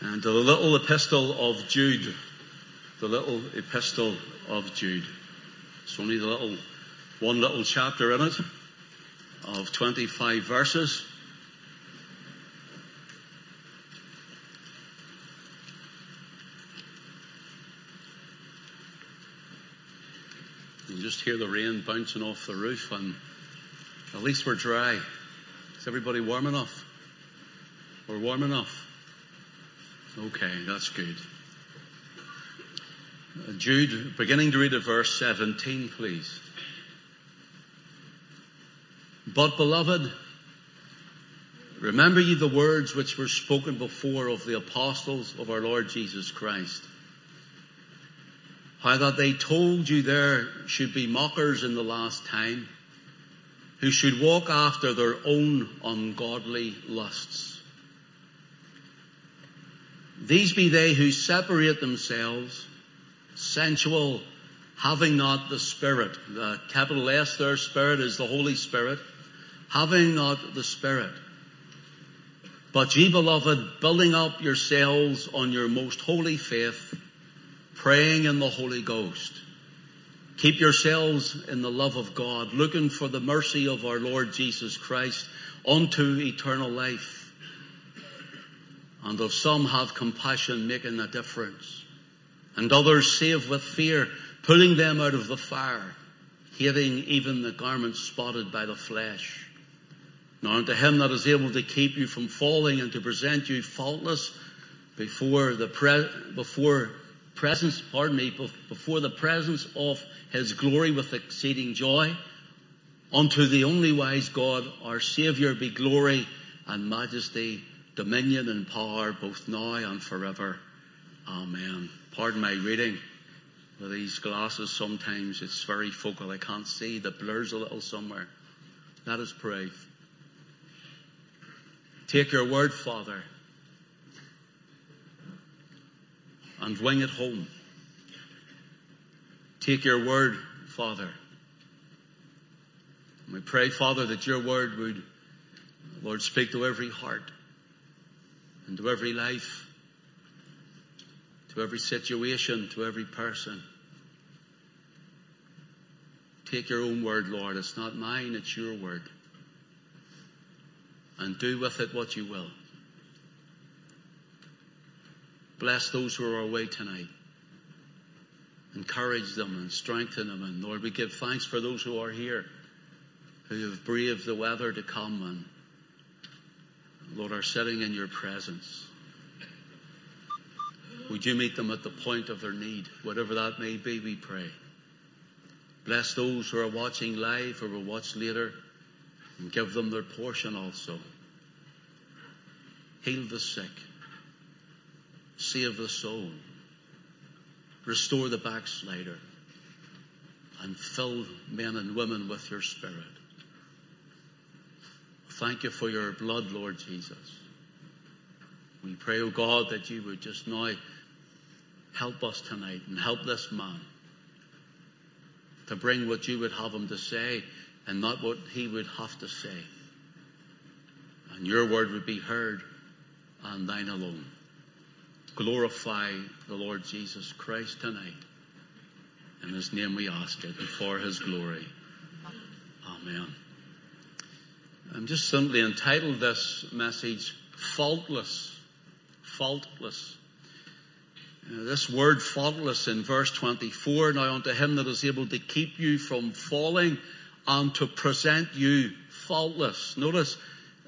and the little epistle of Jude. The little epistle of Jude. It's only the little, one little chapter in it of 25 verses. You just hear the rain bouncing off the roof and at least we're dry. Is everybody warm enough? We're warm enough. Okay, that's good. Uh, Jude, beginning to read at verse 17, please. But beloved, remember ye the words which were spoken before of the apostles of our Lord Jesus Christ. How that they told you there should be mockers in the last time, who should walk after their own ungodly lusts these be they who separate themselves, sensual, having not the Spirit. The capital S there, Spirit, is the Holy Spirit. Having not the Spirit. But ye beloved, building up yourselves on your most holy faith, praying in the Holy Ghost. Keep yourselves in the love of God, looking for the mercy of our Lord Jesus Christ unto eternal life. And of some have compassion, making a difference. And others save with fear, pulling them out of the fire, hating even the garments spotted by the flesh. Now unto him that is able to keep you from falling and to present you faultless before the pre- before presence, pardon me, before the presence of his glory with exceeding joy. Unto the only wise God, our Saviour, be glory and majesty dominion and power both now and forever. Amen. Pardon my reading. With these glasses, sometimes it's very focal. I can't see. The blurs a little somewhere. Let us pray. Take your word, Father, and wing it home. Take your word, Father. And we pray, Father, that your word would, Lord, speak to every heart and to every life, to every situation, to every person. Take your own word, Lord. It's not mine, it's your word. And do with it what you will. Bless those who are away tonight. Encourage them and strengthen them. And Lord, we give thanks for those who are here, who have braved the weather to come and Lord, are sitting in your presence. Would you meet them at the point of their need, whatever that may be, we pray. Bless those who are watching live or will watch later and give them their portion also. Heal the sick. Save the soul. Restore the backslider. And fill men and women with your spirit. Thank you for your blood, Lord Jesus. We pray, O oh God, that you would just now help us tonight and help this man to bring what you would have him to say and not what he would have to say. And your word would be heard and thine alone. Glorify the Lord Jesus Christ tonight. In his name we ask it and for his glory. Amen. I'm just simply entitled this message, Faultless. Faultless. Uh, this word faultless in verse 24, now unto him that is able to keep you from falling and to present you faultless. Notice,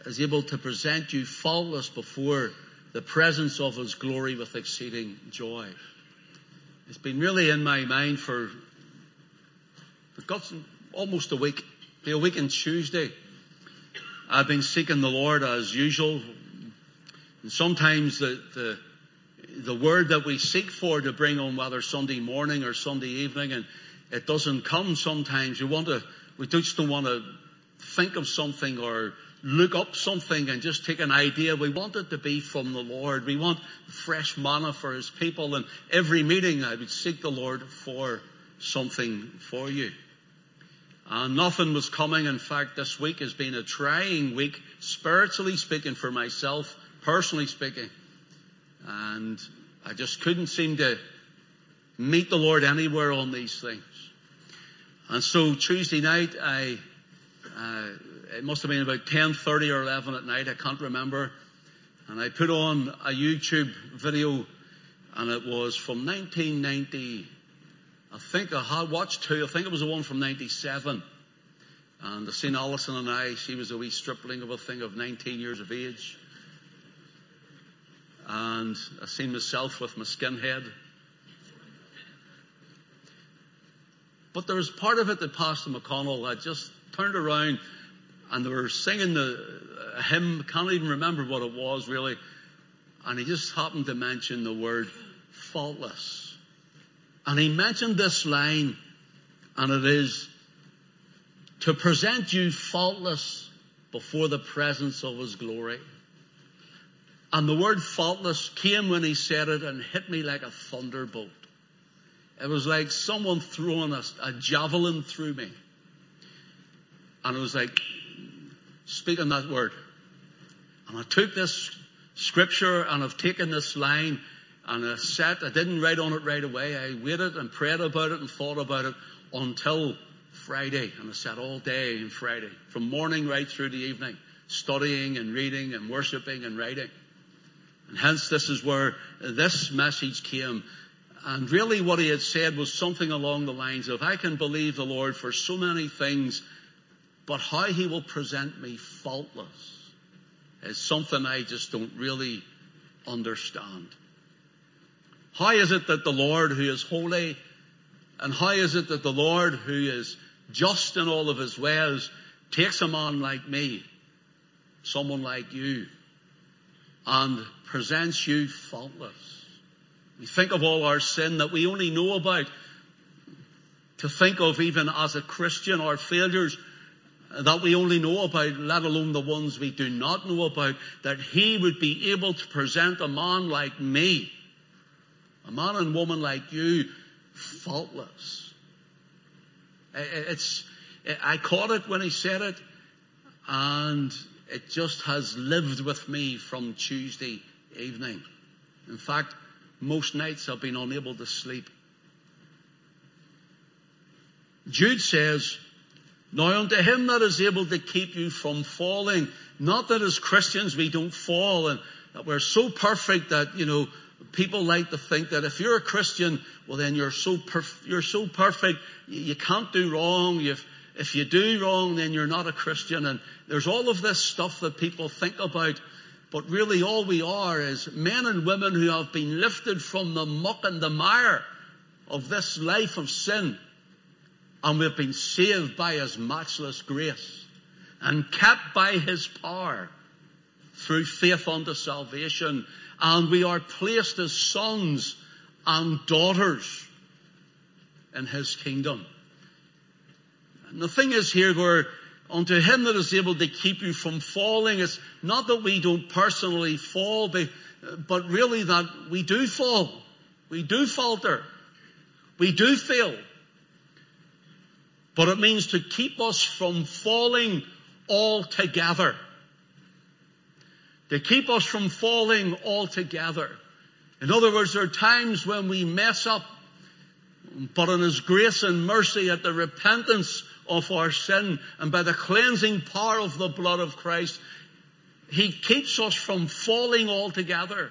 is able to present you faultless before the presence of his glory with exceeding joy. It's been really in my mind for, for almost a week. A week on Tuesday. I've been seeking the Lord as usual. And sometimes the, the, the word that we seek for to bring on whether Sunday morning or Sunday evening and it doesn't come sometimes. We want to, we just don't want to think of something or look up something and just take an idea. We want it to be from the Lord. We want fresh manna for His people and every meeting I would seek the Lord for something for you. Uh, nothing was coming. In fact, this week has been a trying week, spiritually speaking for myself, personally speaking. And I just couldn't seem to meet the Lord anywhere on these things. And so Tuesday night, I, uh, it must have been about 10.30 or 11 at night, I can't remember. And I put on a YouTube video and it was from 1990. I think I had watched two. I think it was the one from 97. And I seen Alison and I, she was a wee stripling of a thing of 19 years of age. And I seen myself with my skinhead. But there was part of it that Pastor McConnell had just turned around and they were singing the hymn, I can't even remember what it was really, and he just happened to mention the word faultless. And he mentioned this line, and it is, to present you faultless before the presence of his glory. And the word faultless came when he said it and hit me like a thunderbolt. It was like someone throwing a, a javelin through me. And it was like, speaking that word. And I took this scripture and I've taken this line and I sat, I didn't write on it right away. I waited and prayed about it and thought about it until Friday. And I sat all day on Friday, from morning right through the evening, studying and reading and worshipping and writing. And hence this is where this message came. And really what he had said was something along the lines of, I can believe the Lord for so many things, but how he will present me faultless is something I just don't really understand. How is it that the Lord who is holy and how is it that the Lord who is just in all of his ways takes a man like me, someone like you, and presents you faultless? We think of all our sin that we only know about. To think of even as a Christian, our failures that we only know about, let alone the ones we do not know about, that He would be able to present a man like me, a man and woman like you, faultless. It's, I caught it when He said it, and it just has lived with me from Tuesday evening. In fact, most nights I've been unable to sleep. Jude says, now unto him that is able to keep you from falling, not that as Christians we don't fall and that we're so perfect that, you know, people like to think that if you're a Christian, well then you're so perf- you're so perfect, you can't do wrong. If, if you do wrong, then you're not a Christian. And there's all of this stuff that people think about. But really all we are is men and women who have been lifted from the muck and the mire of this life of sin and we've been saved by His matchless grace and kept by His power through faith unto salvation. And we are placed as sons and daughters in His kingdom. And the thing is here where unto Him that is able to keep you from falling, it's not that we don't personally fall, but really that we do fall. We do falter. We do fail but it means to keep us from falling altogether. To keep us from falling altogether. In other words, there are times when we mess up, but in His grace and mercy at the repentance of our sin and by the cleansing power of the blood of Christ, He keeps us from falling altogether.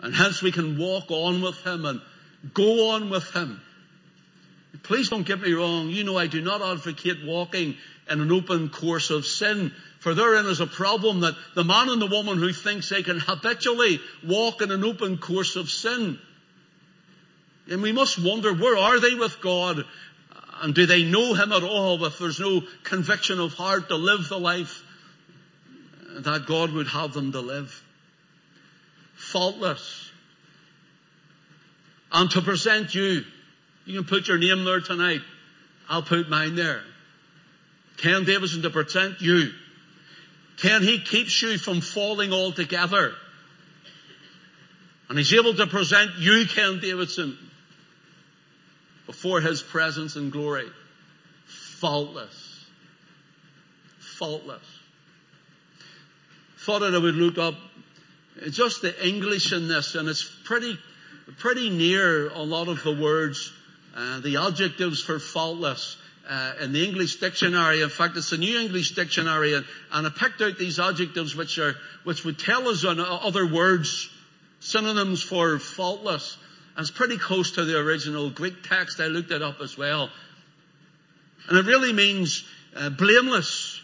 And hence we can walk on with Him and go on with Him. Please don't get me wrong. You know I do not advocate walking in an open course of sin. For therein is a problem that the man and the woman who thinks they can habitually walk in an open course of sin. And we must wonder, where are they with God? And do they know Him at all if there's no conviction of heart to live the life that God would have them to live? Faultless. And to present you you can put your name there tonight. I'll put mine there. Ken Davidson to present you. Ken, he keeps you from falling altogether. And he's able to present you, Ken Davidson, before his presence and glory. Faultless. Faultless. Thought that I would look up just the English in this, and it's pretty, pretty near a lot of the words, uh, the adjectives for faultless. Uh, in the English dictionary. In fact, it's a New English dictionary, and, and I picked out these adjectives which are which would tell us on other words, synonyms for faultless. And it's pretty close to the original Greek text. I looked it up as well, and it really means uh, blameless.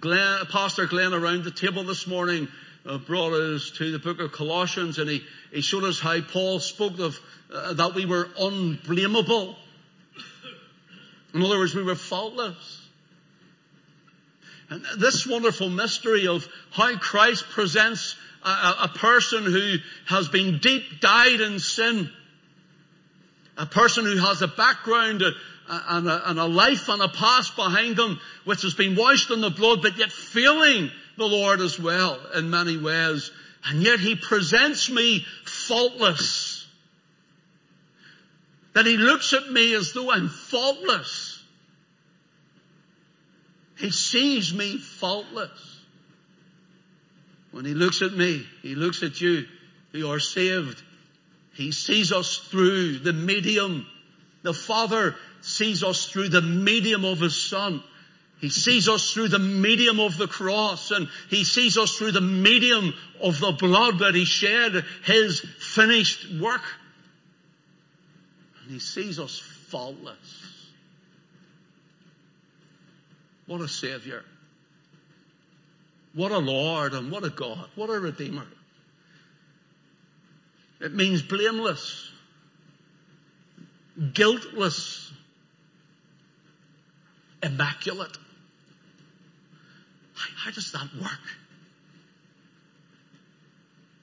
Glenn, Pastor Glenn around the table this morning uh, brought us to the book of Colossians, and he, he showed us how Paul spoke of uh, that we were unblameable. In other words, we were faultless. And this wonderful mystery of how Christ presents a, a, person who has been deep dyed in sin, a person who has a background uh, and a, and a life and a past behind them which has been washed in the blood, but yet feeling the Lord as well in many ways. And yet he presents me faultless that he looks at me as though I'm faultless. He sees me faultless. When he looks at me, he looks at you who are saved. He sees us through the medium. The Father sees us through the medium of His Son. He sees us through the medium of the cross and He sees us through the medium of the blood that He shed, His finished work. He sees us faultless. What a Savior. What a Lord and what a God. What a Redeemer. It means blameless, guiltless, immaculate. How does that work?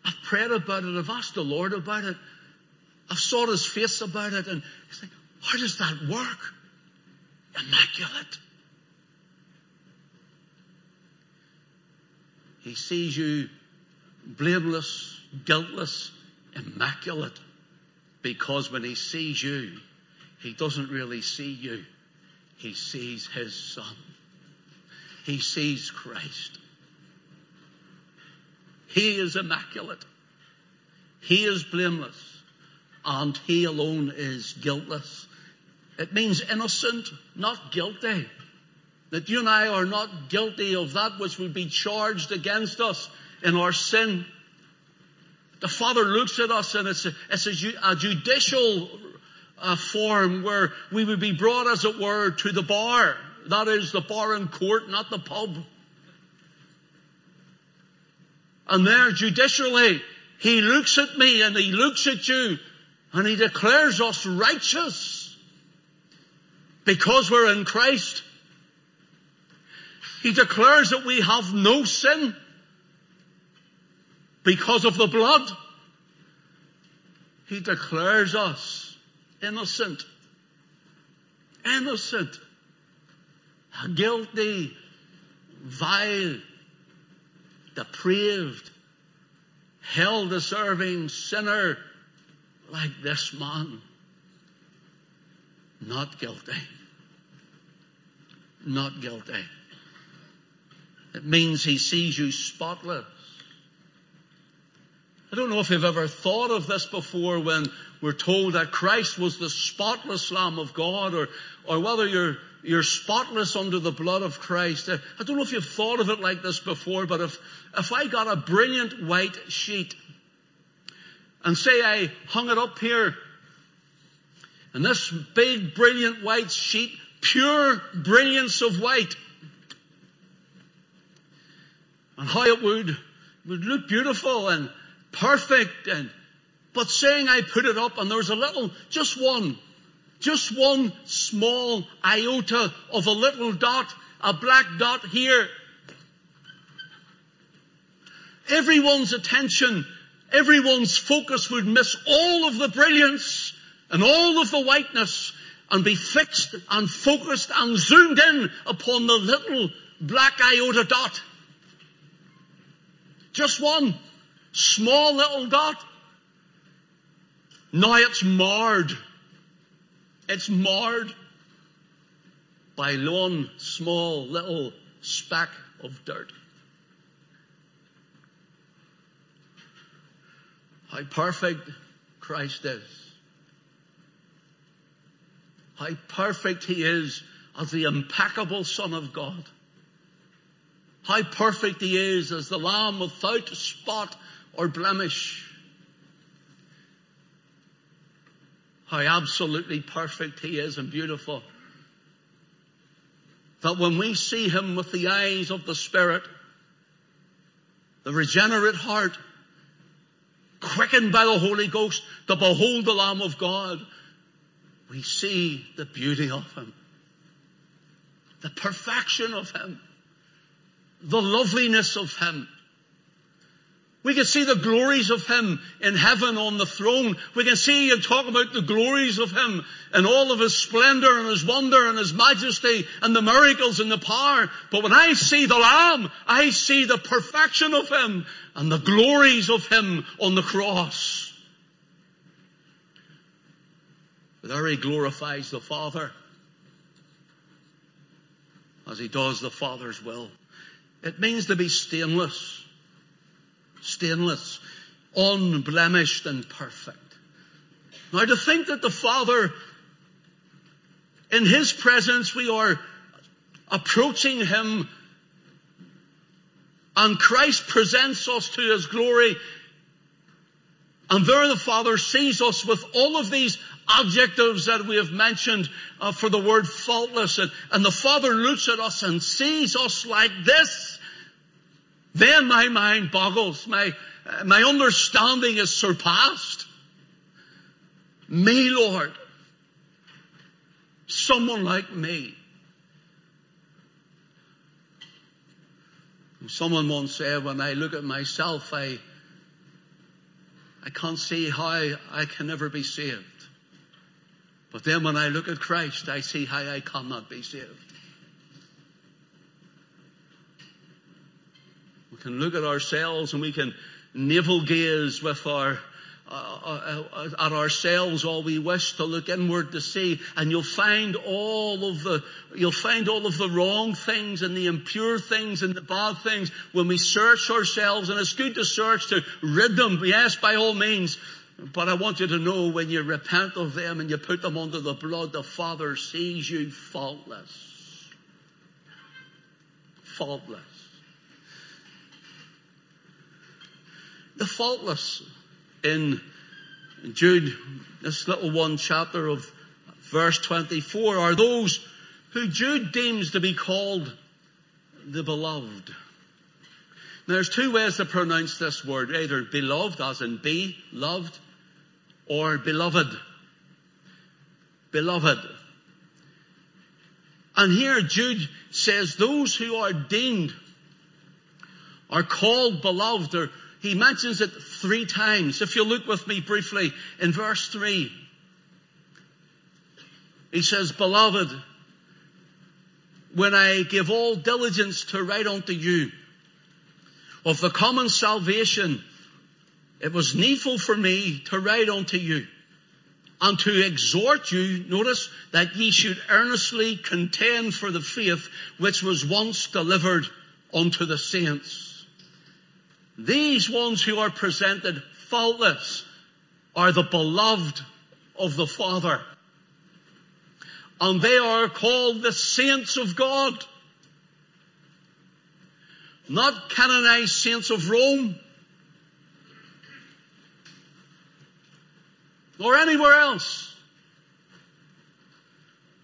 I've prayed about it. I've asked the Lord about it. I've sought his face about it and he's like, how does that work? Immaculate. He sees you blameless, guiltless, immaculate. Because when he sees you, he doesn't really see you. He sees his son. He sees Christ. He is immaculate. He is blameless and he alone is guiltless. It means innocent, not guilty. That you and I are not guilty of that which would be charged against us in our sin. The Father looks at us and it's a, it's a, a judicial uh, form where we would be brought, as it were, to the bar. That is the bar in court, not the pub. And there, judicially, He looks at me and He looks at you and he declares us righteous because we're in Christ. He declares that we have no sin because of the blood. He declares us innocent. Innocent. Guilty, vile, depraved, hell deserving sinner like this man. Not guilty. Not guilty. It means he sees you spotless. I don't know if you've ever thought of this before when we're told that Christ was the spotless Lamb of God or, or whether you're, you're spotless under the blood of Christ. I don't know if you've thought of it like this before, but if, if I got a brilliant white sheet and say I hung it up here. And this big, brilliant white sheet, pure brilliance of white. And how it would, would look beautiful and perfect and, but saying I put it up and there's a little, just one, just one small iota of a little dot, a black dot here. Everyone's attention everyone's focus would miss all of the brilliance and all of the whiteness and be fixed and focused and zoomed in upon the little black iota dot. Just one small little dot. Now it's marred. It's marred by one small little speck of dirt. How perfect Christ is. How perfect He is as the impeccable Son of God. How perfect He is as the Lamb without spot or blemish. How absolutely perfect He is and beautiful. That when we see Him with the eyes of the Spirit, the regenerate heart, quickened by the Holy Ghost to behold the Lamb of God, we see the beauty of Him, the perfection of Him, the loveliness of Him. We can see the glories of Him in heaven on the throne. We can see and talk about the glories of Him and all of His splendor and His wonder and His majesty and the miracles and the power. But when I see the Lamb, I see the perfection of Him and the glories of Him on the cross. There He glorifies the Father as He does the Father's will. It means to be stainless stainless, unblemished and perfect. Now to think that the Father, in His presence we are approaching Him and Christ presents us to His glory and there the Father sees us with all of these adjectives that we have mentioned uh, for the word faultless and, and the Father looks at us and sees us like this then my mind boggles. My, my understanding is surpassed. Me, Lord. Someone like me. Someone once said, when I look at myself, I, I can't see how I can ever be saved. But then when I look at Christ, I see how I cannot be saved. We can look at ourselves and we can navel gaze with our uh, uh, at ourselves all we wish to look inward to see. And you'll find all of the you'll find all of the wrong things and the impure things and the bad things when we search ourselves. And it's good to search to rid them yes by all means. But I want you to know when you repent of them and you put them under the blood the Father sees you faultless. Faultless the faultless in Jude, this little one chapter of verse 24 are those who Jude deems to be called the beloved. Now there's two ways to pronounce this word, either beloved as in be loved or beloved. Beloved. And here Jude says those who are deemed are called beloved he mentions it three times. If you look with me briefly in verse 3, he says, Beloved, when I give all diligence to write unto you of the common salvation, it was needful for me to write unto you and to exhort you, notice, that ye should earnestly contend for the faith which was once delivered unto the saints. These ones who are presented faultless are the beloved of the Father. And they are called the saints of God. Not canonized saints of Rome. Or anywhere else.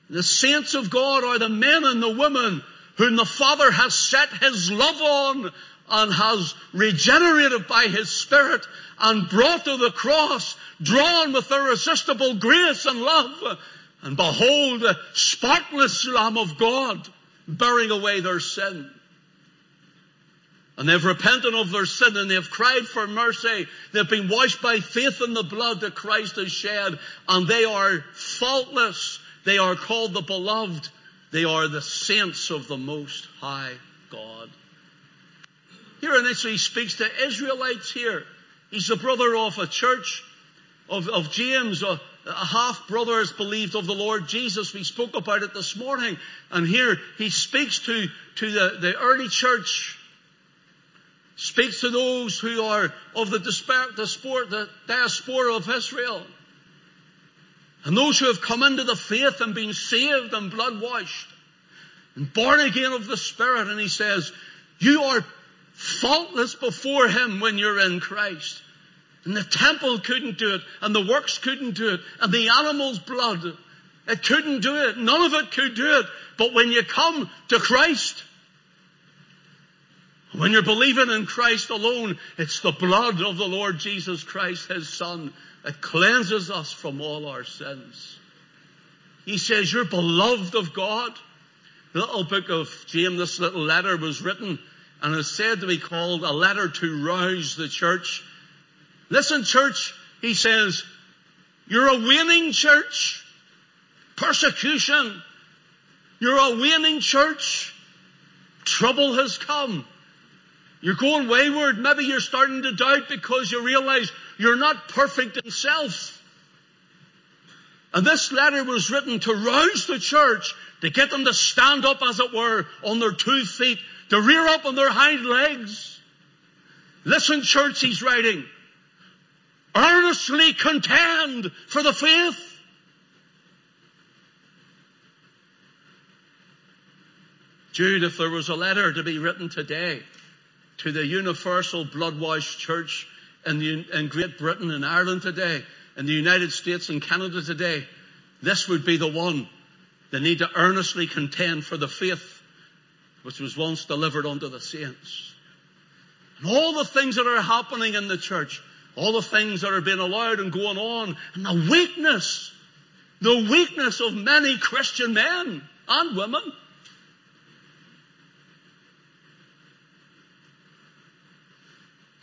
The saints of God are the men and the women whom the Father has set His love on and has regenerated by His Spirit and brought to the cross, drawn with irresistible grace and love. And behold, the spotless Lamb of God bearing away their sin. And they've repented of their sin and they've cried for mercy. They've been washed by faith in the blood that Christ has shed and they are faultless. They are called the beloved. They are the saints of the Most High God. Here initially he speaks to Israelites here. He's the brother of a church of, of James, a, a half brother is believed of the Lord Jesus. We spoke about it this morning. And here he speaks to, to the, the early church, speaks to those who are of the, sport, the diaspora of Israel. And those who have come into the faith and been saved and blood washed and born again of the Spirit. And he says, you are faultless before Him when you're in Christ. And the temple couldn't do it, and the works couldn't do it, and the animal's blood, it couldn't do it. None of it could do it. But when you come to Christ, when you're believing in Christ alone, it's the blood of the Lord Jesus Christ, His Son, that cleanses us from all our sins. He says, you're beloved of God. The little book of James, this little letter was written and is said to be called a letter to rouse the church. Listen, church, he says, you're a winning church. Persecution. You're a winning church. Trouble has come. You're going wayward. Maybe you're starting to doubt because you realize you're not perfect in self. And this letter was written to rouse the church, to get them to stand up, as it were, on their two feet, to rear up on their hind legs. Listen, church, he's writing. Earnestly contend for the faith. Jude, if there was a letter to be written today to the universal blood-washed church in, the, in Great Britain and Ireland today, in the United States and Canada today, this would be the one. They need to earnestly contend for the faith which was once delivered unto the saints. And all the things that are happening in the church, all the things that are being allowed and going on, and the weakness, the weakness of many Christian men and women.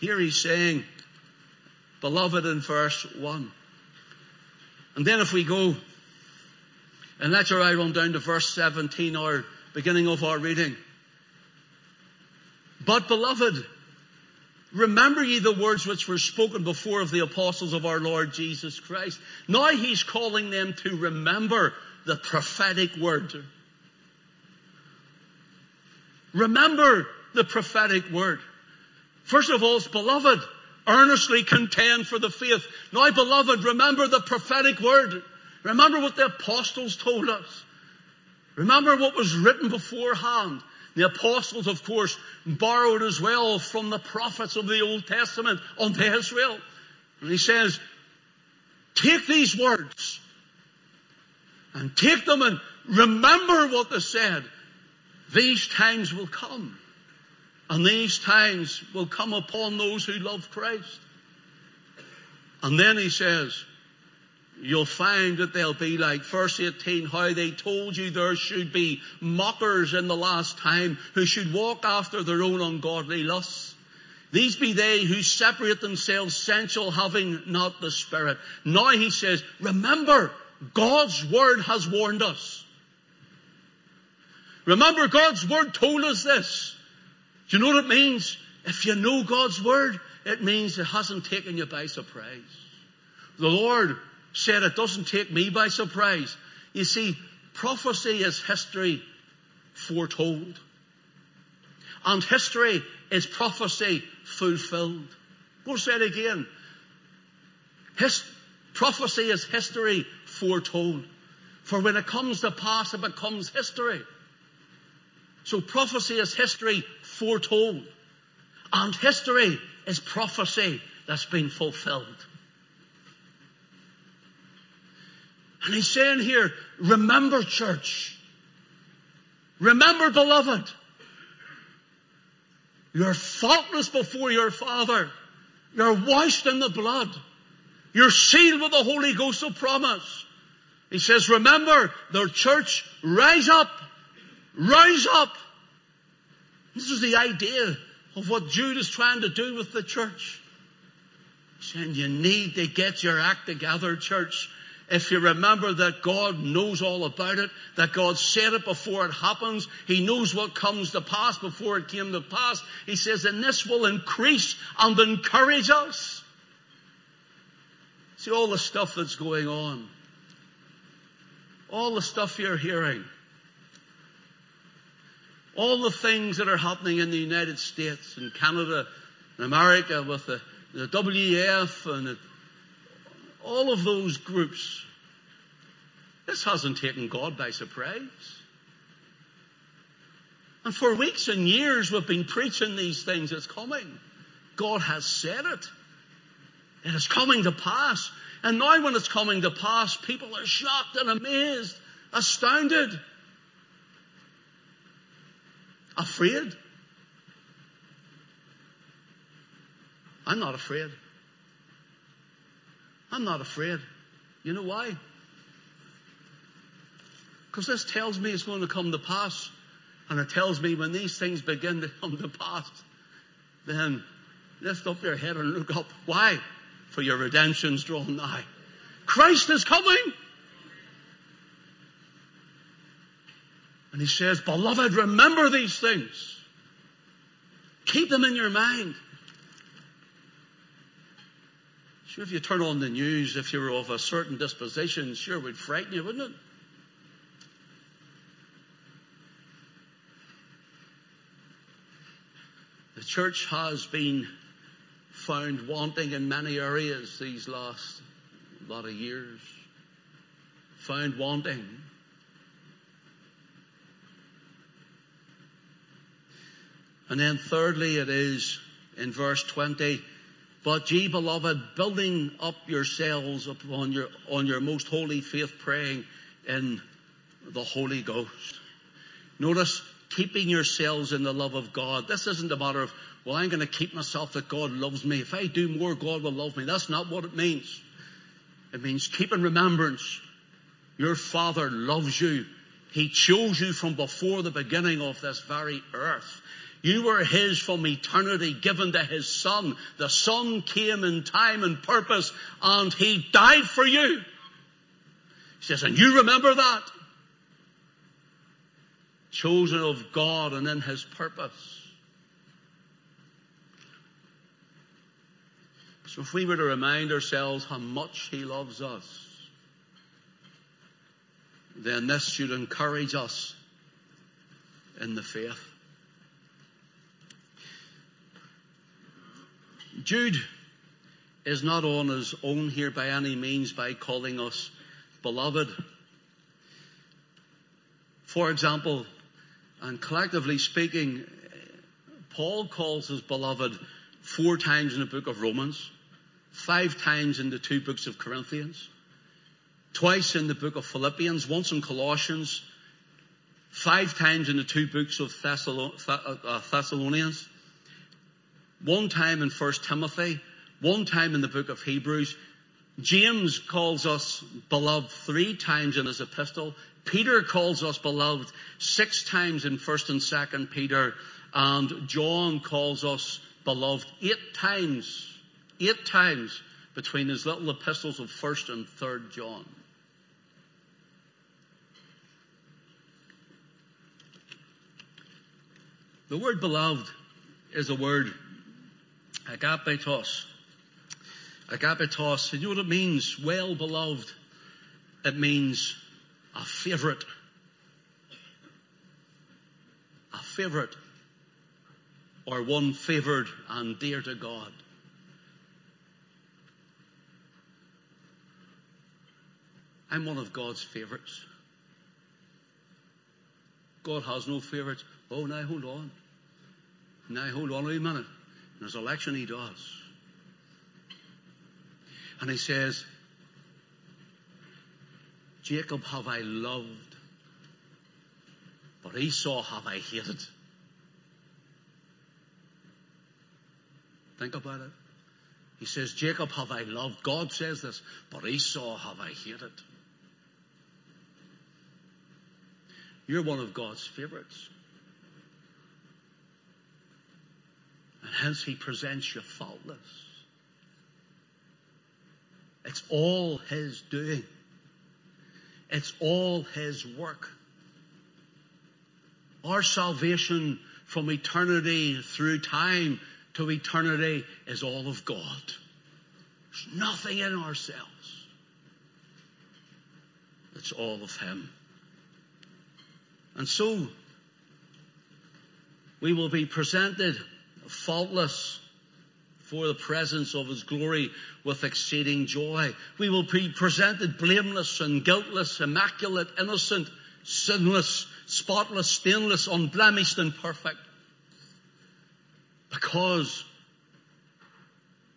Here he's saying, beloved in verse 1. And then if we go, and that's where I run down to verse 17, our beginning of our reading. But beloved, remember ye the words which were spoken before of the apostles of our Lord Jesus Christ. Now he's calling them to remember the prophetic word. Remember the prophetic word. First of all, beloved, earnestly contend for the faith. Now, beloved, remember the prophetic word. Remember what the apostles told us. Remember what was written beforehand. The apostles, of course, borrowed as well from the prophets of the Old Testament unto Israel. And he says, take these words and take them and remember what they said. These times will come. And these times will come upon those who love Christ. And then he says, you'll find that they'll be like verse 18, how they told you there should be mockers in the last time who should walk after their own ungodly lusts. These be they who separate themselves sensual, having not the Spirit. Now he says, remember, God's Word has warned us. Remember, God's Word told us this. Do you know what it means? If you know God's Word, it means it hasn't taken you by surprise. The Lord said it doesn't take me by surprise. You see, prophecy is history foretold. And history is prophecy fulfilled. Go say it again. His, prophecy is history foretold. For when it comes to pass, it becomes history. So prophecy is history foretold. And history is prophecy that's been fulfilled. And he's saying here, remember church. Remember beloved. You're faultless before your Father. You're washed in the blood. You're sealed with the Holy Ghost of promise. He says, remember, the church, rise up. Rise up. This is the idea of what Jude is trying to do with the church. He's saying you need to get your act together, church. If you remember that God knows all about it, that God said it before it happens, He knows what comes to pass before it came to pass, He says, and this will increase and encourage us. See all the stuff that's going on. All the stuff you're hearing all the things that are happening in the United States and Canada in America with the, the WEF and the, all of those groups. This hasn't taken God by surprise. And for weeks and years we've been preaching these things. It's coming. God has said it. It is coming to pass. And now when it's coming to pass, people are shocked and amazed, astounded, afraid. I'm not afraid. I'm not afraid. You know why? Because this tells me it's going to come to pass. And it tells me when these things begin to come to pass, then lift up your head and look up. Why? For your redemption's drawn nigh. Christ is coming. And he says, beloved, remember these things. Keep them in your mind. Sure, if you turn on the news, if you were of a certain disposition, sure it would frighten you, wouldn't it? The church has been found wanting in many areas these last lot of years. Found wanting. And then thirdly, it is in verse 20, but ye beloved, building up yourselves upon your, on your most holy faith, praying in the Holy Ghost. Notice, keeping yourselves in the love of God. This isn't a matter of, well, I'm going to keep myself that God loves me. If I do more, God will love me. That's not what it means. It means keep in remembrance your Father loves you. He chose you from before the beginning of this very earth. You were His from eternity, given to His Son. The Son came in time and purpose, and He died for you. He says, and you remember that? Chosen of God and in His purpose. So if we were to remind ourselves how much He loves us, then this should encourage us in the faith. Jude is not on his own here by any means by calling us beloved. For example, and collectively speaking, Paul calls his beloved four times in the book of Romans, five times in the two books of Corinthians, twice in the book of Philippians, once in Colossians, five times in the two books of uh, Thessalonians, one time in 1 Timothy, one time in the book of Hebrews. James calls us beloved three times in his epistle. Peter calls us beloved six times in 1st and 2nd Peter. And John calls us beloved eight times, eight times between his little epistles of 1st and 3rd John. The word beloved is a word Agapetos. Agapetos. You know what it means? Well beloved. It means a favorite. A favorite. Or one favored and dear to God. I'm one of God's favorites. God has no favorites. Oh, now hold on. Now hold on a minute. In his election, he does. And he says, Jacob have I loved, but Esau have I hated. Think about it. He says, Jacob have I loved. God says this, but Esau have I hated. You're one of God's favorites. And hence he presents you faultless. It's all his doing. It's all his work. Our salvation from eternity through time to eternity is all of God. There's nothing in ourselves. It's all of Him. And so, we will be presented faultless for the presence of his glory with exceeding joy. We will be presented blameless and guiltless, immaculate, innocent, sinless, spotless, stainless, unblemished and perfect. Because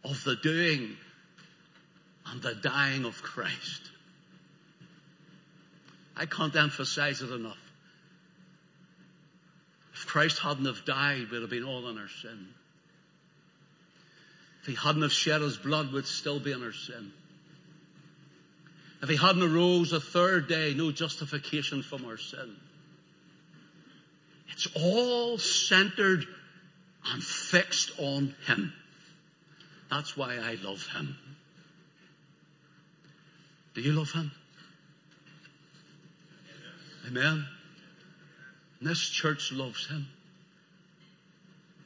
of the doing and the dying of Christ. I can't emphasize it enough. Christ hadn't have died, we'd have been all in our sin. If he hadn't have shed his blood, we'd still be in our sin. If he hadn't arose a third day, no justification from our sin. It's all centered and fixed on him. That's why I love him. Do you love him? Amen. This church loves him.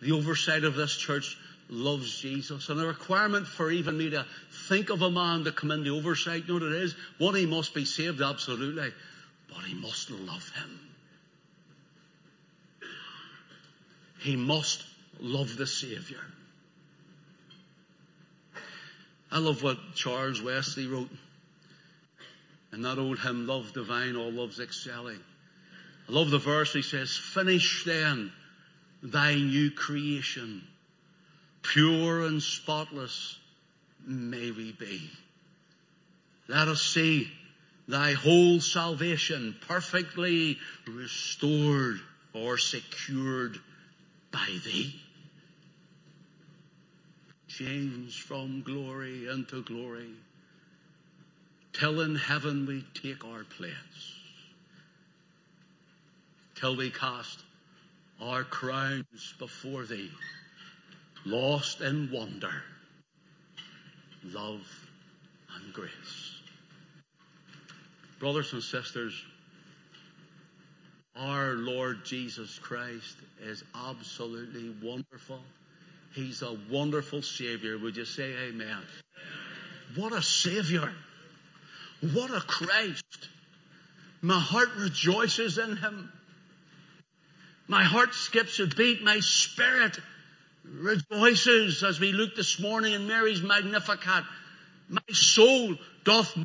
The oversight of this church loves Jesus. And the requirement for even me to think of a man to come in the oversight, you know what it is? One, he must be saved, absolutely. But he must love him. He must love the Savior. I love what Charles Wesley wrote. And that old hymn, Love Divine, All Loves Excelling. I love the verse he says, Finish then thy new creation. Pure and spotless may we be. Let us see thy whole salvation perfectly restored or secured by thee. Changed from glory into glory till in heaven we take our place, till we cast our crowns before thee, lost in wonder, love, and grace. Brothers and sisters, our Lord Jesus Christ is absolutely wonderful. He's a wonderful Savior. Would you say amen? What a Savior! What a Christ. My heart rejoices in Him. My heart skips a beat. My spirit rejoices as we look this morning in Mary's Magnificat. My soul doth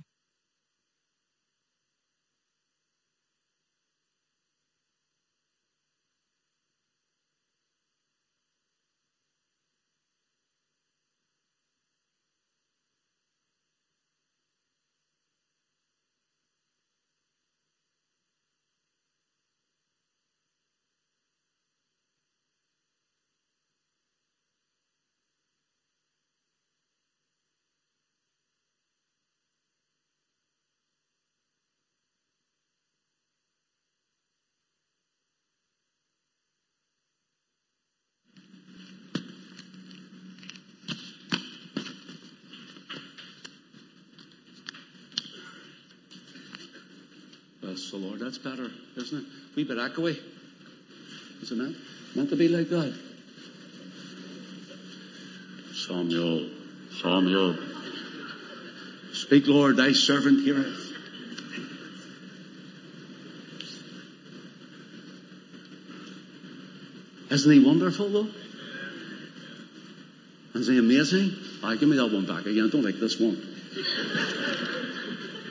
the Lord. That's better, isn't it? We bit echoey. Isn't it meant to be like that? Samuel, Samuel. Speak, Lord, thy servant heareth. Isn't he wonderful though? Isn't he amazing? Alright, give me that one back again. I don't like this one.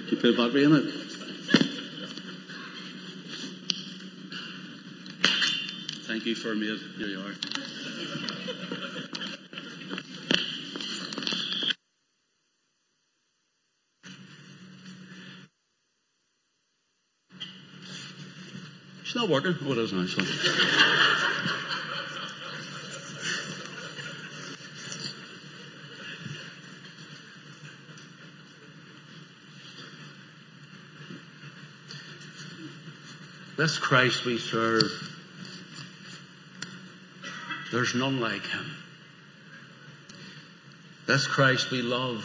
You put a battery in it. Thank you for me. Here you are. It's not working. Oh, it is. So. This Christ we serve there's none like him. This Christ we love.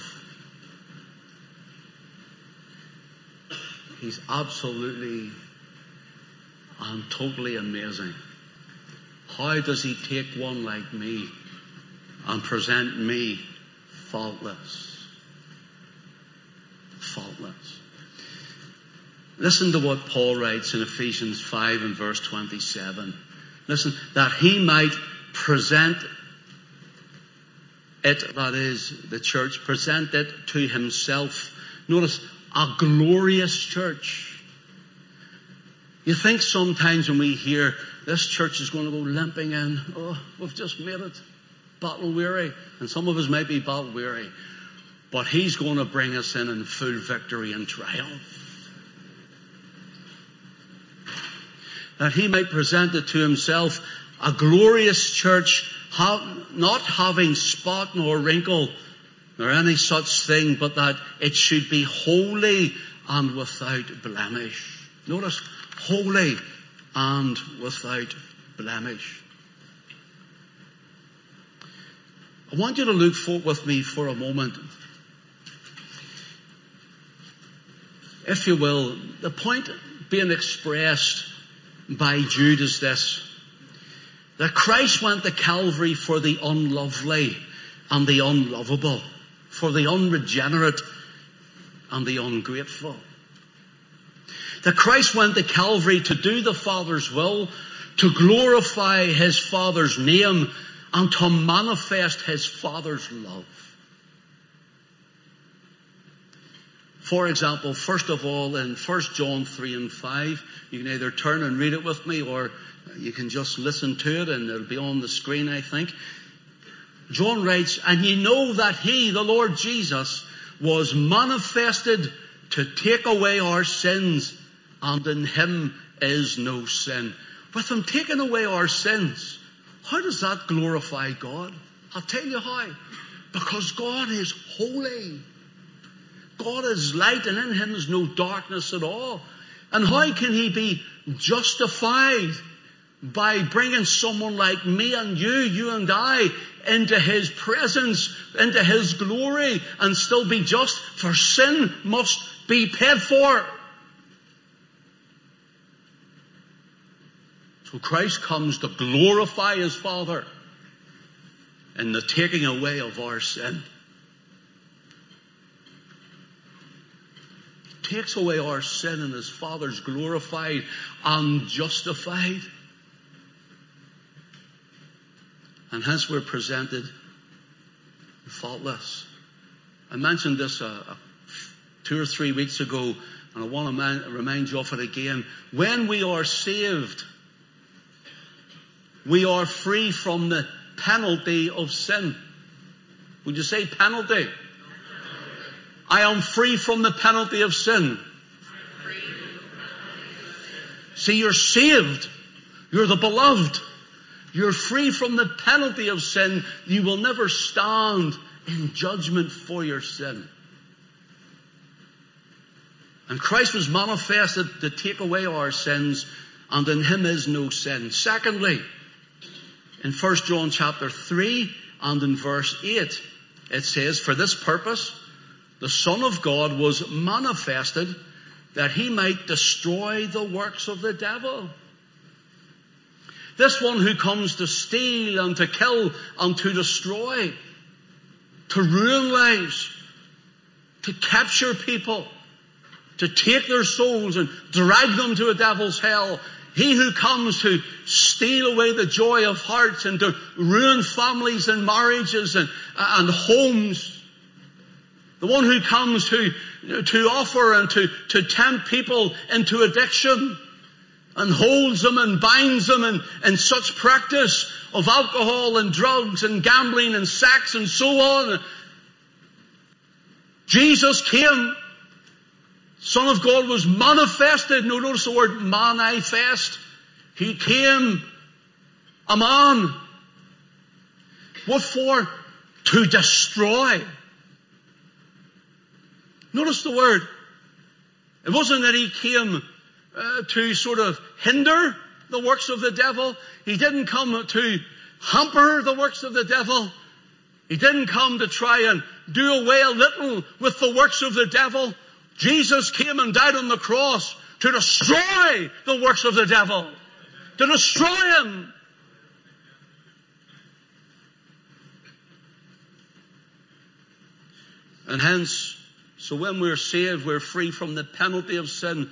He's absolutely and totally amazing. How does he take one like me and present me faultless? Faultless. Listen to what Paul writes in Ephesians 5 and verse 27. Listen, that he might present it, that is, the church, present it to himself. Notice, a glorious church. You think sometimes when we hear this church is going to go limping in, oh, we've just made it, battle weary, and some of us may be battle weary, but he's going to bring us in in full victory and triumph. That he might present it to himself a glorious church, not having spot nor wrinkle nor any such thing, but that it should be holy and without blemish. Notice, holy and without blemish. I want you to look for, with me for a moment. If you will, the point being expressed by Jude is this. That Christ went to Calvary for the unlovely and the unlovable, for the unregenerate and the ungrateful. That Christ went to Calvary to do the Father's will, to glorify His Father's name, and to manifest His Father's love. For example, first of all, in 1 John 3 and 5, you can either turn and read it with me or you can just listen to it and it'll be on the screen, I think. John writes, And ye know that He, the Lord Jesus, was manifested to take away our sins, and in Him is no sin. With Him taking away our sins, how does that glorify God? I'll tell you how. Because God is holy. God is light and in him is no darkness at all. And how can he be justified by bringing someone like me and you, you and I, into his presence, into his glory, and still be just? For sin must be paid for. So Christ comes to glorify his Father in the taking away of our sin. Takes away our sin and his Father's glorified and justified. And hence we're presented faultless. I mentioned this uh, uh, two or three weeks ago, and I want to man, remind you of it again. When we are saved, we are free from the penalty of sin. Would you say penalty? I am free from the penalty of sin. See, you're saved. You're the beloved. You're free from the penalty of sin. You will never stand in judgment for your sin. And Christ was manifested to take away our sins, and in him is no sin. Secondly, in 1 John chapter 3 and in verse 8, it says, For this purpose, the Son of God was manifested that he might destroy the works of the devil. This one who comes to steal and to kill and to destroy, to ruin lives, to capture people, to take their souls and drag them to a devil's hell. He who comes to steal away the joy of hearts and to ruin families and marriages and, and homes the one who comes to, to offer and to, to tempt people into addiction and holds them and binds them in, in such practice of alcohol and drugs and gambling and sex and so on. Jesus came. Son of God was manifested. No, notice the word manifest. He came a man. What for? To destroy. Notice the word. It wasn't that he came uh, to sort of hinder the works of the devil. He didn't come to hamper the works of the devil. He didn't come to try and do away a little with the works of the devil. Jesus came and died on the cross to destroy the works of the devil. To destroy him. And hence, so when we're saved, we're free from the penalty of sin.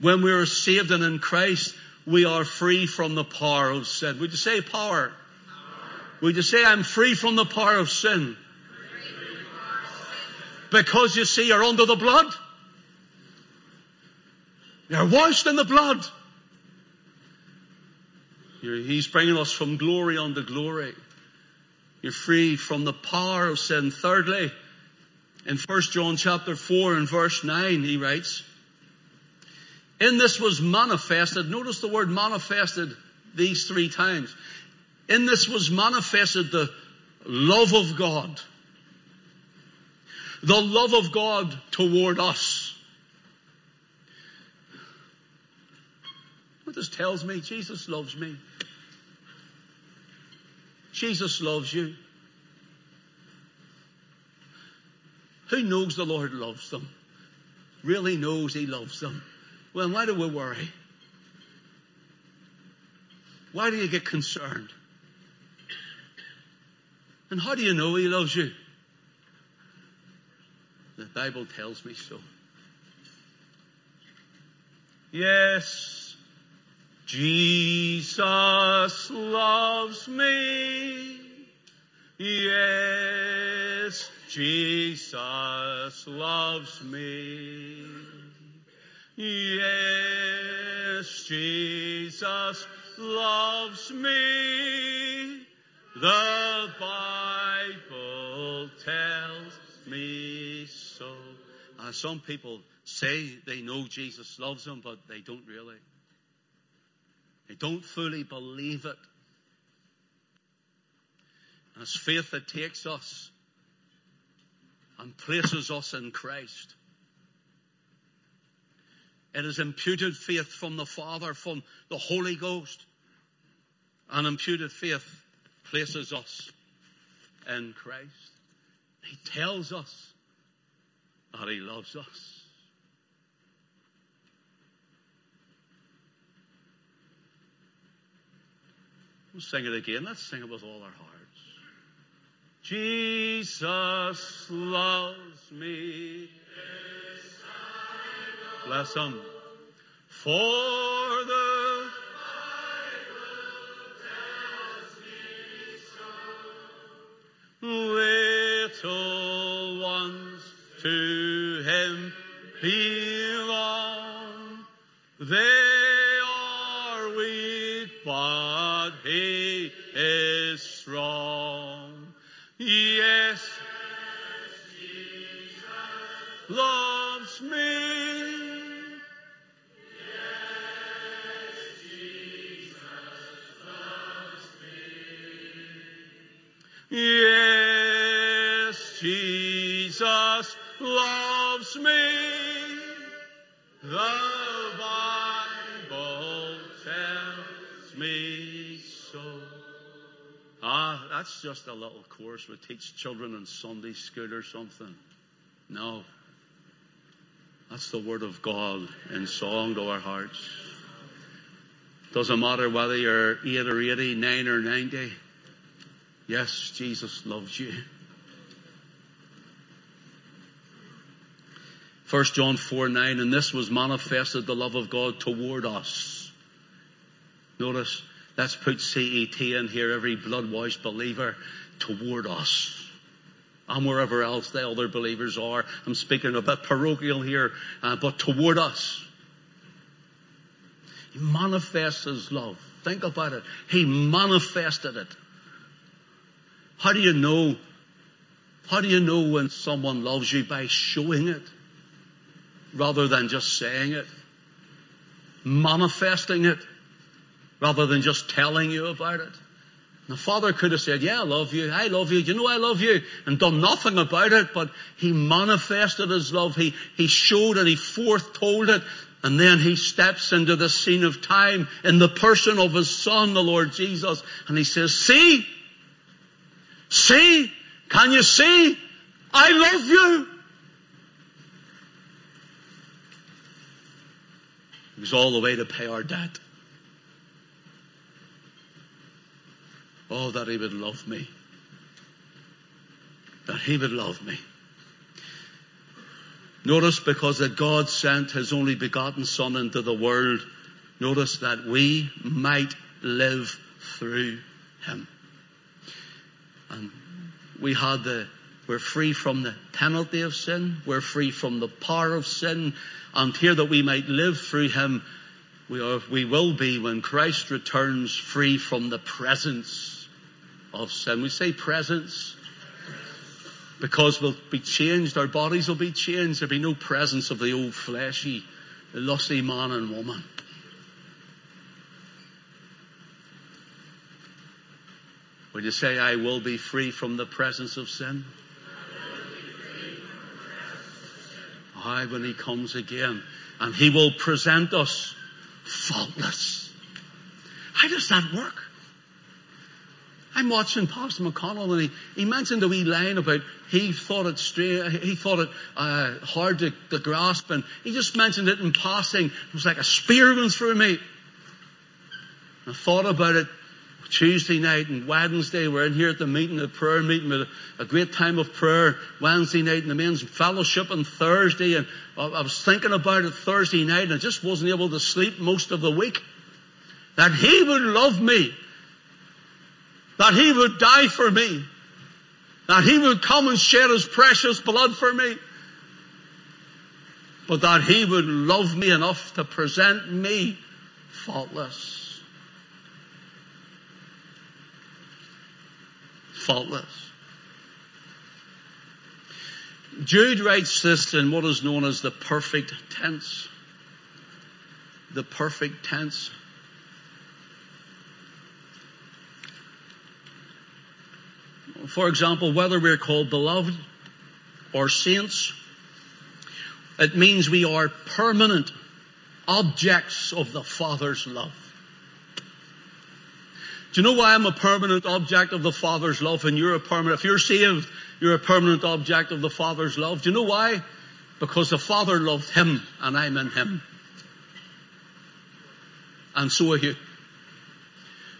When we are saved and in Christ, we are free from the power of sin. Would you say power? power. Would you say, I'm free from the power of sin? Because you see, you're under the blood. You're washed in the blood. You're, he's bringing us from glory unto glory. You're free from the power of sin. Thirdly, in 1 John chapter 4 and verse 9, he writes, In this was manifested, notice the word manifested these three times. In this was manifested the love of God. The love of God toward us. What this tells me, Jesus loves me. Jesus loves you. Who knows the Lord loves them? Really knows He loves them. Well, why do we worry? Why do you get concerned? And how do you know He loves you? The Bible tells me so. Yes, Jesus loves me. Yes, Jesus loves me. Yes, Jesus loves me. The Bible tells me so. Uh, some people say they know Jesus loves them, but they don't really. They don't fully believe it. And it's faith that takes us and places us in Christ. It is imputed faith from the Father, from the Holy Ghost. And imputed faith places us in Christ. He tells us that He loves us. We'll sing it again. Let's sing it with all our hearts. Jesus loves me. Bless him. For the Bible tells me so. little ones to him belong. They loves me. Yes, Jesus loves me. The Bible tells me so. Ah, that's just a little course we teach children in Sunday school or something. No. That's the Word of God in song to our hearts. Doesn't matter whether you're 8 or 80, 9 or 90. Yes, Jesus loves you. 1 John 4 9, and this was manifested the love of God toward us. Notice, let's put CET in here, every blood washed believer toward us. And wherever else the other believers are. I'm speaking a bit parochial here, uh, but toward us. He manifests His love. Think about it. He manifested it. How do you know? How do you know when someone loves you? By showing it rather than just saying it. Manifesting it rather than just telling you about it. The father could have said, yeah, I love you. I love you. You know I love you and done nothing about it, but he manifested his love. He, he showed it. He foretold it. And then he steps into the scene of time in the person of his son, the Lord Jesus. And he says, see, see, can you see? I love you. It was all the way to pay our debt. Oh, that he would love me. That he would love me. Notice because that God sent his only begotten son into the world, notice that we might live through him. And we had the, we're free from the penalty of sin. We're free from the power of sin. And here that we might live through Him, we, are, we will be when Christ returns free from the presence of sin. We say presence because we'll be changed. Our bodies will be changed. There'll be no presence of the old fleshy, lusty man and woman. Would you say, I will be free from the presence of sin? Aye, when he comes again. And he will present us faultless. How does that work? I'm watching Pastor McConnell and he, he mentioned a wee line about he thought it straight, he thought it uh, hard to, to grasp and he just mentioned it in passing. It was like a spear went through me. I thought about it Tuesday night and Wednesday. We're in here at the meeting, the prayer meeting with a, great time of prayer. Wednesday night in the men's fellowship on Thursday and I was thinking about it Thursday night and I just wasn't able to sleep most of the week. That He would love me. That He would die for me. That He would come and shed His precious blood for me. But that He would love me enough to present me faultless. faultless. Jude writes this in what is known as the perfect tense. The perfect tense. For example, whether we're called beloved or saints, it means we are permanent objects of the Father's love. Do you know why I'm a permanent object of the Father's love and you're a permanent, if you're saved, you're a permanent object of the Father's love? Do you know why? Because the Father loved Him and I'm in Him. And so are you.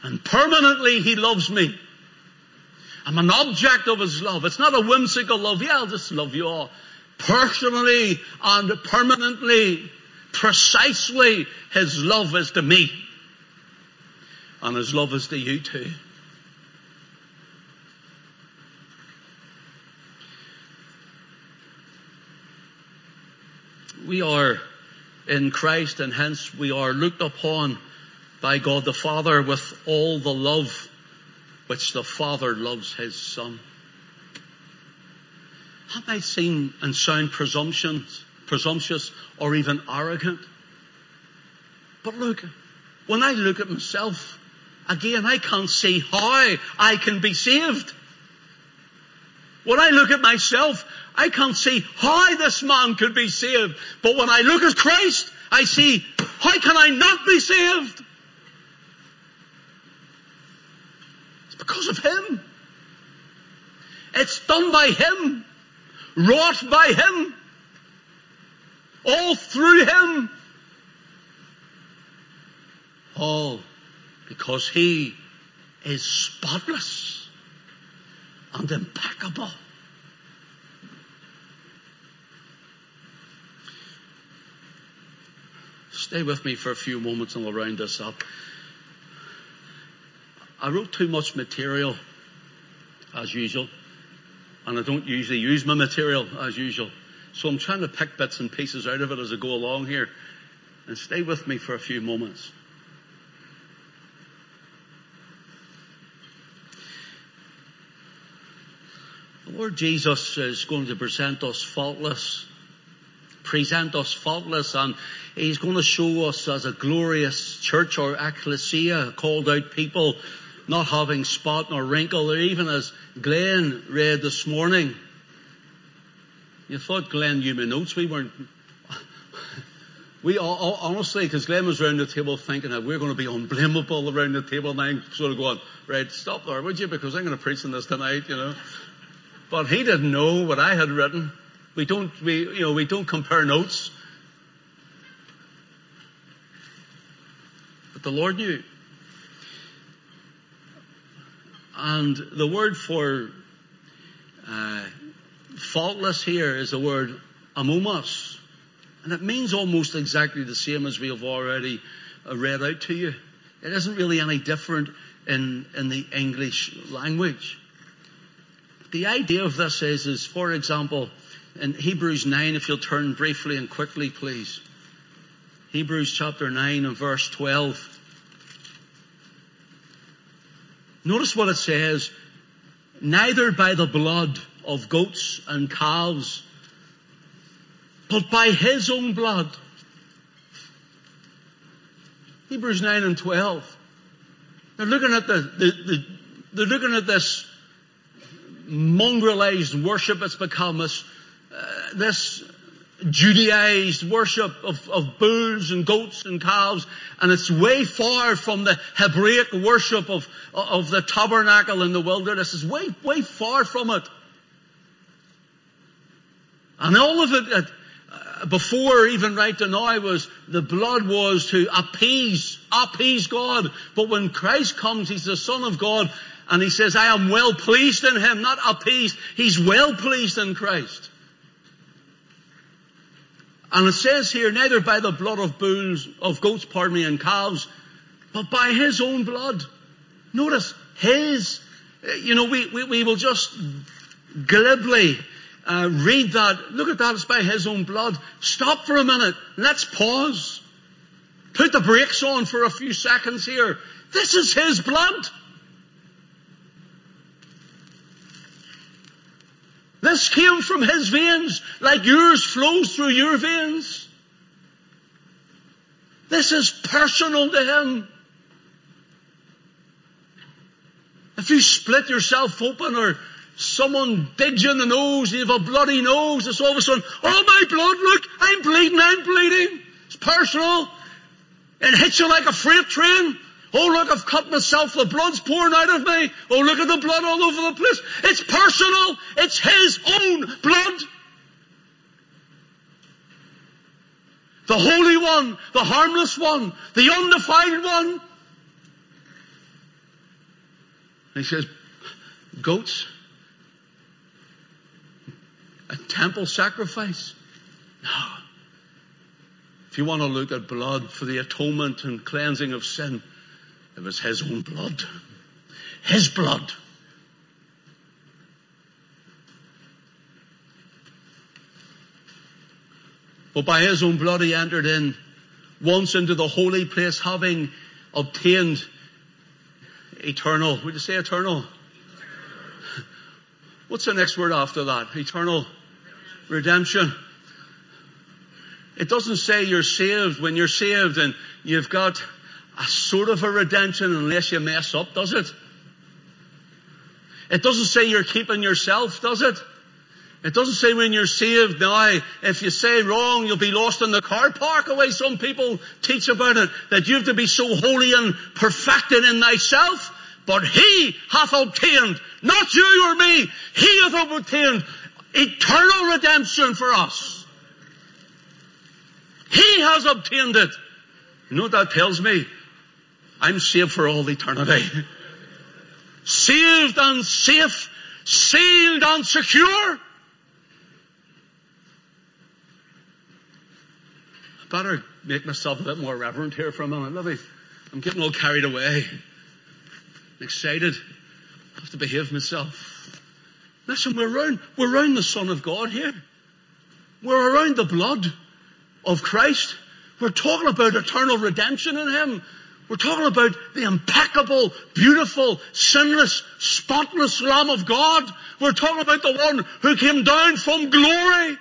And permanently He loves me. I'm an object of His love. It's not a whimsical love. Yeah, I'll just love you all. Personally and permanently, precisely His love is to me and His love is to you too. We are in Christ and hence we are looked upon by God the Father with all the love which the Father loves His Son. Have I seen and sound presumptions, presumptuous or even arrogant? But look, when I look at myself, Again, I can't see how I can be saved. When I look at myself, I can't see how this man could be saved. But when I look at Christ, I see, how can I not be saved? Because of Him. It's done by Him. Wrought by Him. All through Him. All because he is spotless and impeccable. Stay with me for a few moments and we'll round this up. I wrote too much material, as usual, and I don't usually use my material as usual. So I'm trying to pick bits and pieces out of it as I go along here. And stay with me for a few moments. The Lord Jesus is going to present us faultless, present us faultless, and He's going to show us as a glorious church or ecclesia, called out people, not having spot nor wrinkle, or even as Glenn read this morning. You thought Glenn knew my notes. We weren't. We all, honestly, because Glenn was around the table thinking that we're going to be unblameable around the table, and I'm sort of going, right, stop there, would you? Because I'm going to preach on this tonight, you know. But he didn't know what I had written. We don't, we, you know, we don't compare notes. But the Lord knew. And the word for uh, faultless here is the word amomos. And it means almost exactly the same as we have already uh, read out to you. It isn't really any different in, in the English language. the idea of this is, is for example, in Hebrews 9, if you'll turn briefly and quickly, please. Hebrews chapter 9 and verse 12. Notice what it says. Neither by the blood of goats and calves, but by his own blood. Hebrews 9 and 12. They're looking at the, the, the they're looking at this mongrelized worship that's become this, uh, this Judaized worship of, of bulls and goats and calves, and it's way far from the Hebraic worship of, of the tabernacle in the wilderness. It's way, way far from it. And all of it, uh, before even right to now was, the blood was to appease, appease God. But when Christ comes, He's the Son of God, and He says, I am well pleased in Him, not appeased. He's well pleased in Christ. And it says here, neither by the blood of bulls, of goats, pardon me, and calves, but by his own blood. Notice, his. You know, we, we, we will just glibly uh, read that. Look at that, it's by his own blood. Stop for a minute. Let's pause. Put the brakes on for a few seconds here. This is his blood. This came from his veins like yours flows through your veins. This is personal to him. If you split yourself open or someone digs you in the nose, you have a bloody nose, it's all of a sudden, oh my blood, look, I'm bleeding, I'm bleeding. It's personal. It hits you like a freight train. Oh look, I've cut myself, the blood's pouring out of me. Oh look at the blood all over the place. It's personal. It's His own blood. The Holy One, the harmless one, the undefiled one. And he says, goats, a temple sacrifice. No. If you want to look at blood for the atonement and cleansing of sin, it was his own blood. His blood. But by his own blood he entered in once into the holy place having obtained eternal. Would you say eternal? What's the next word after that? Eternal redemption. It doesn't say you're saved when you're saved and you've got a sort of a redemption unless you mess up, does it? It doesn't say you're keeping yourself, does it? It doesn't say when you're saved now, if you say wrong, you'll be lost in the car park away. Some people teach about it, that you have to be so holy and perfected in thyself. But he hath obtained, not you or me, he hath obtained eternal redemption for us. He has obtained it. You know what that tells me? I'm saved for all eternity. saved and safe, sealed and secure. I better make myself a bit more reverent here for a moment. Me, I'm getting all carried away. I'm excited. I have to behave myself. Listen, we're around, we're around the Son of God here. We're around the blood of Christ. We're talking about eternal redemption in Him. We're talking about the impeccable, beautiful, sinless, spotless Lamb of God. We're talking about the one who came down from glory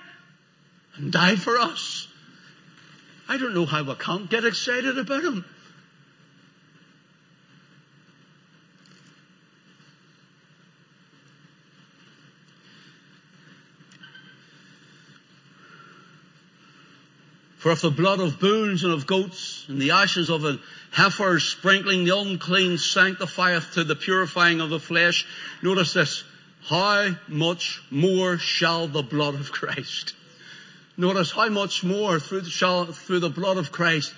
and died for us. I don't know how I can't get excited about him. For if the blood of bulls and of goats and the ashes of a heifer sprinkling the unclean sanctifieth to the purifying of the flesh, notice this, how much more shall the blood of Christ? Notice how much more through the, shall, through the blood of Christ,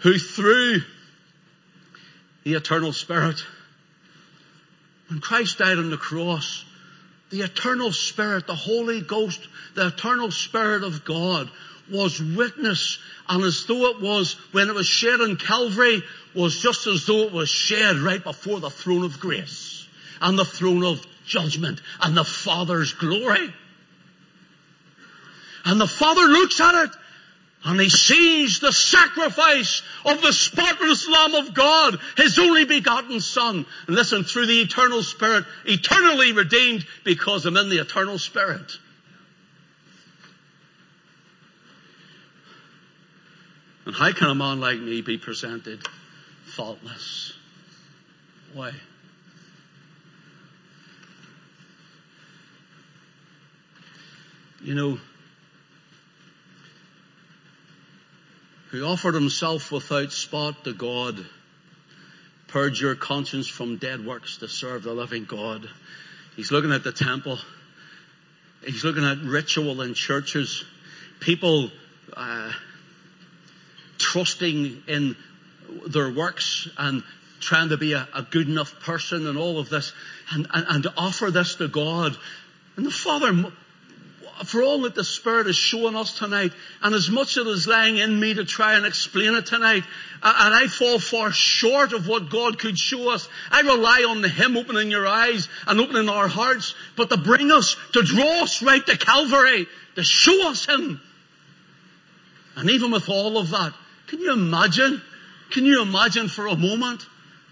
who through the eternal Spirit, when Christ died on the cross, the eternal Spirit, the Holy Ghost, the eternal Spirit of God was witness and as though it was when it was shed on Calvary was just as though it was shed right before the throne of grace and the throne of judgment and the Father's glory. And the Father looks at it and he sees the sacrifice of the spotless Lamb of God, His only begotten Son. And listen, through the eternal Spirit, eternally redeemed because I'm in the eternal Spirit. And how can a man like me be presented faultless? Why? You know, who offered himself without spot to God, purge your conscience from dead works to serve the living God. He's looking at the temple. He's looking at ritual in churches. People uh, trusting in their works and trying to be a, a, good enough person and all of this and, and, and offer this to God. And the Father for all that the Spirit is showing us tonight, and as much as is lying in me to try and explain it tonight, and I fall far short of what God could show us, I rely on Him opening your eyes and opening our hearts, but to bring us, to draw us right to Calvary, to show us Him. And even with all of that, can you imagine? Can you imagine for a moment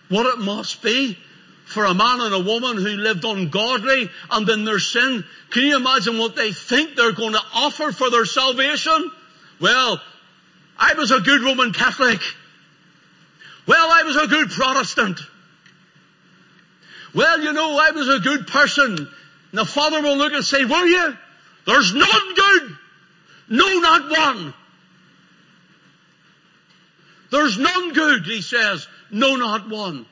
what it must be for a man and a woman who lived ungodly and in their sin. Can you imagine what they think they're going to offer for their salvation? Well, I was a good Roman Catholic. Well, I was a good Protestant. Well, you know, I was a good person. And the Father will look and say, were you? There's none good. No, not one. There's none good, he says. No, not one.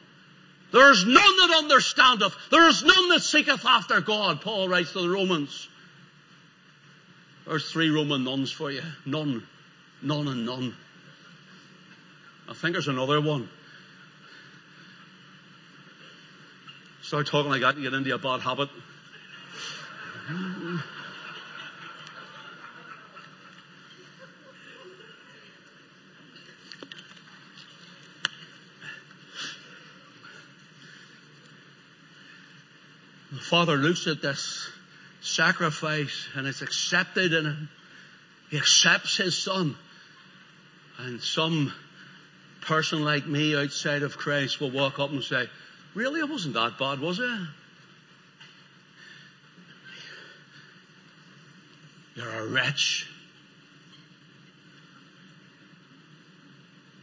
There is none that understandeth. There is none that seeketh after God, Paul writes to the Romans. There's three Roman nuns for you. None. None and none. I think there's another one. Start talking like that, you get into a bad habit. The Father looks at this sacrifice and it's accepted in him. He accepts his son. And some person like me outside of Christ will walk up and say, really, it wasn't that bad, was it? You're a wretch.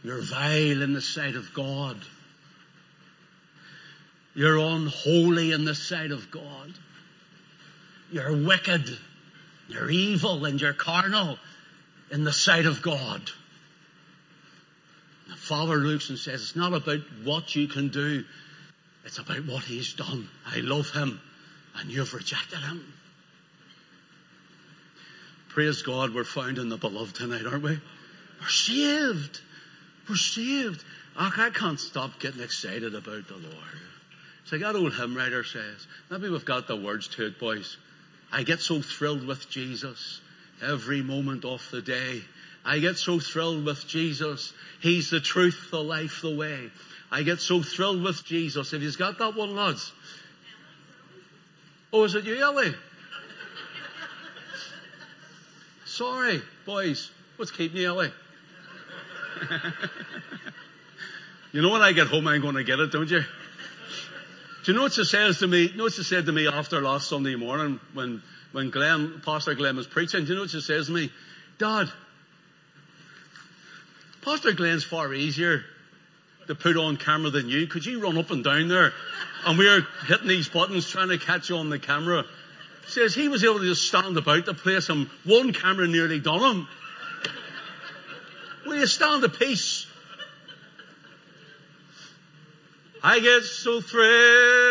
You're vile in the sight of God. You're unholy in the sight of God. You're wicked. You're evil and you're carnal in the sight of God. The Father looks and says, it's not about what you can do. It's about what He's done. I love Him and you've rejected Him. Praise God, we're found in the beloved tonight, aren't we? We're saved. We're saved. I can't stop getting excited about the Lord. It's like that old hymn writer says. Maybe we've got the words to it, boys. I get so thrilled with Jesus every moment of the day. I get so thrilled with Jesus. He's the truth, the life, the way. I get so thrilled with Jesus. Have you got that one, lads? Oh, is it you, Ellie? Sorry, boys. What's keeping you, Ellie? you know when I get home, I'm going to get it, don't you? Do you know what she says to me? You know what she said to me after last Sunday morning when, when Glenn, Pastor Glenn was preaching? Do you know what she says to me? Dad, Pastor Glenn's far easier to put on camera than you. Could you run up and down there? And we are hitting these buttons trying to catch you on the camera. Says he was able to just stand about the place and one camera nearly done him. Will you stand a piece? I get so thrilled.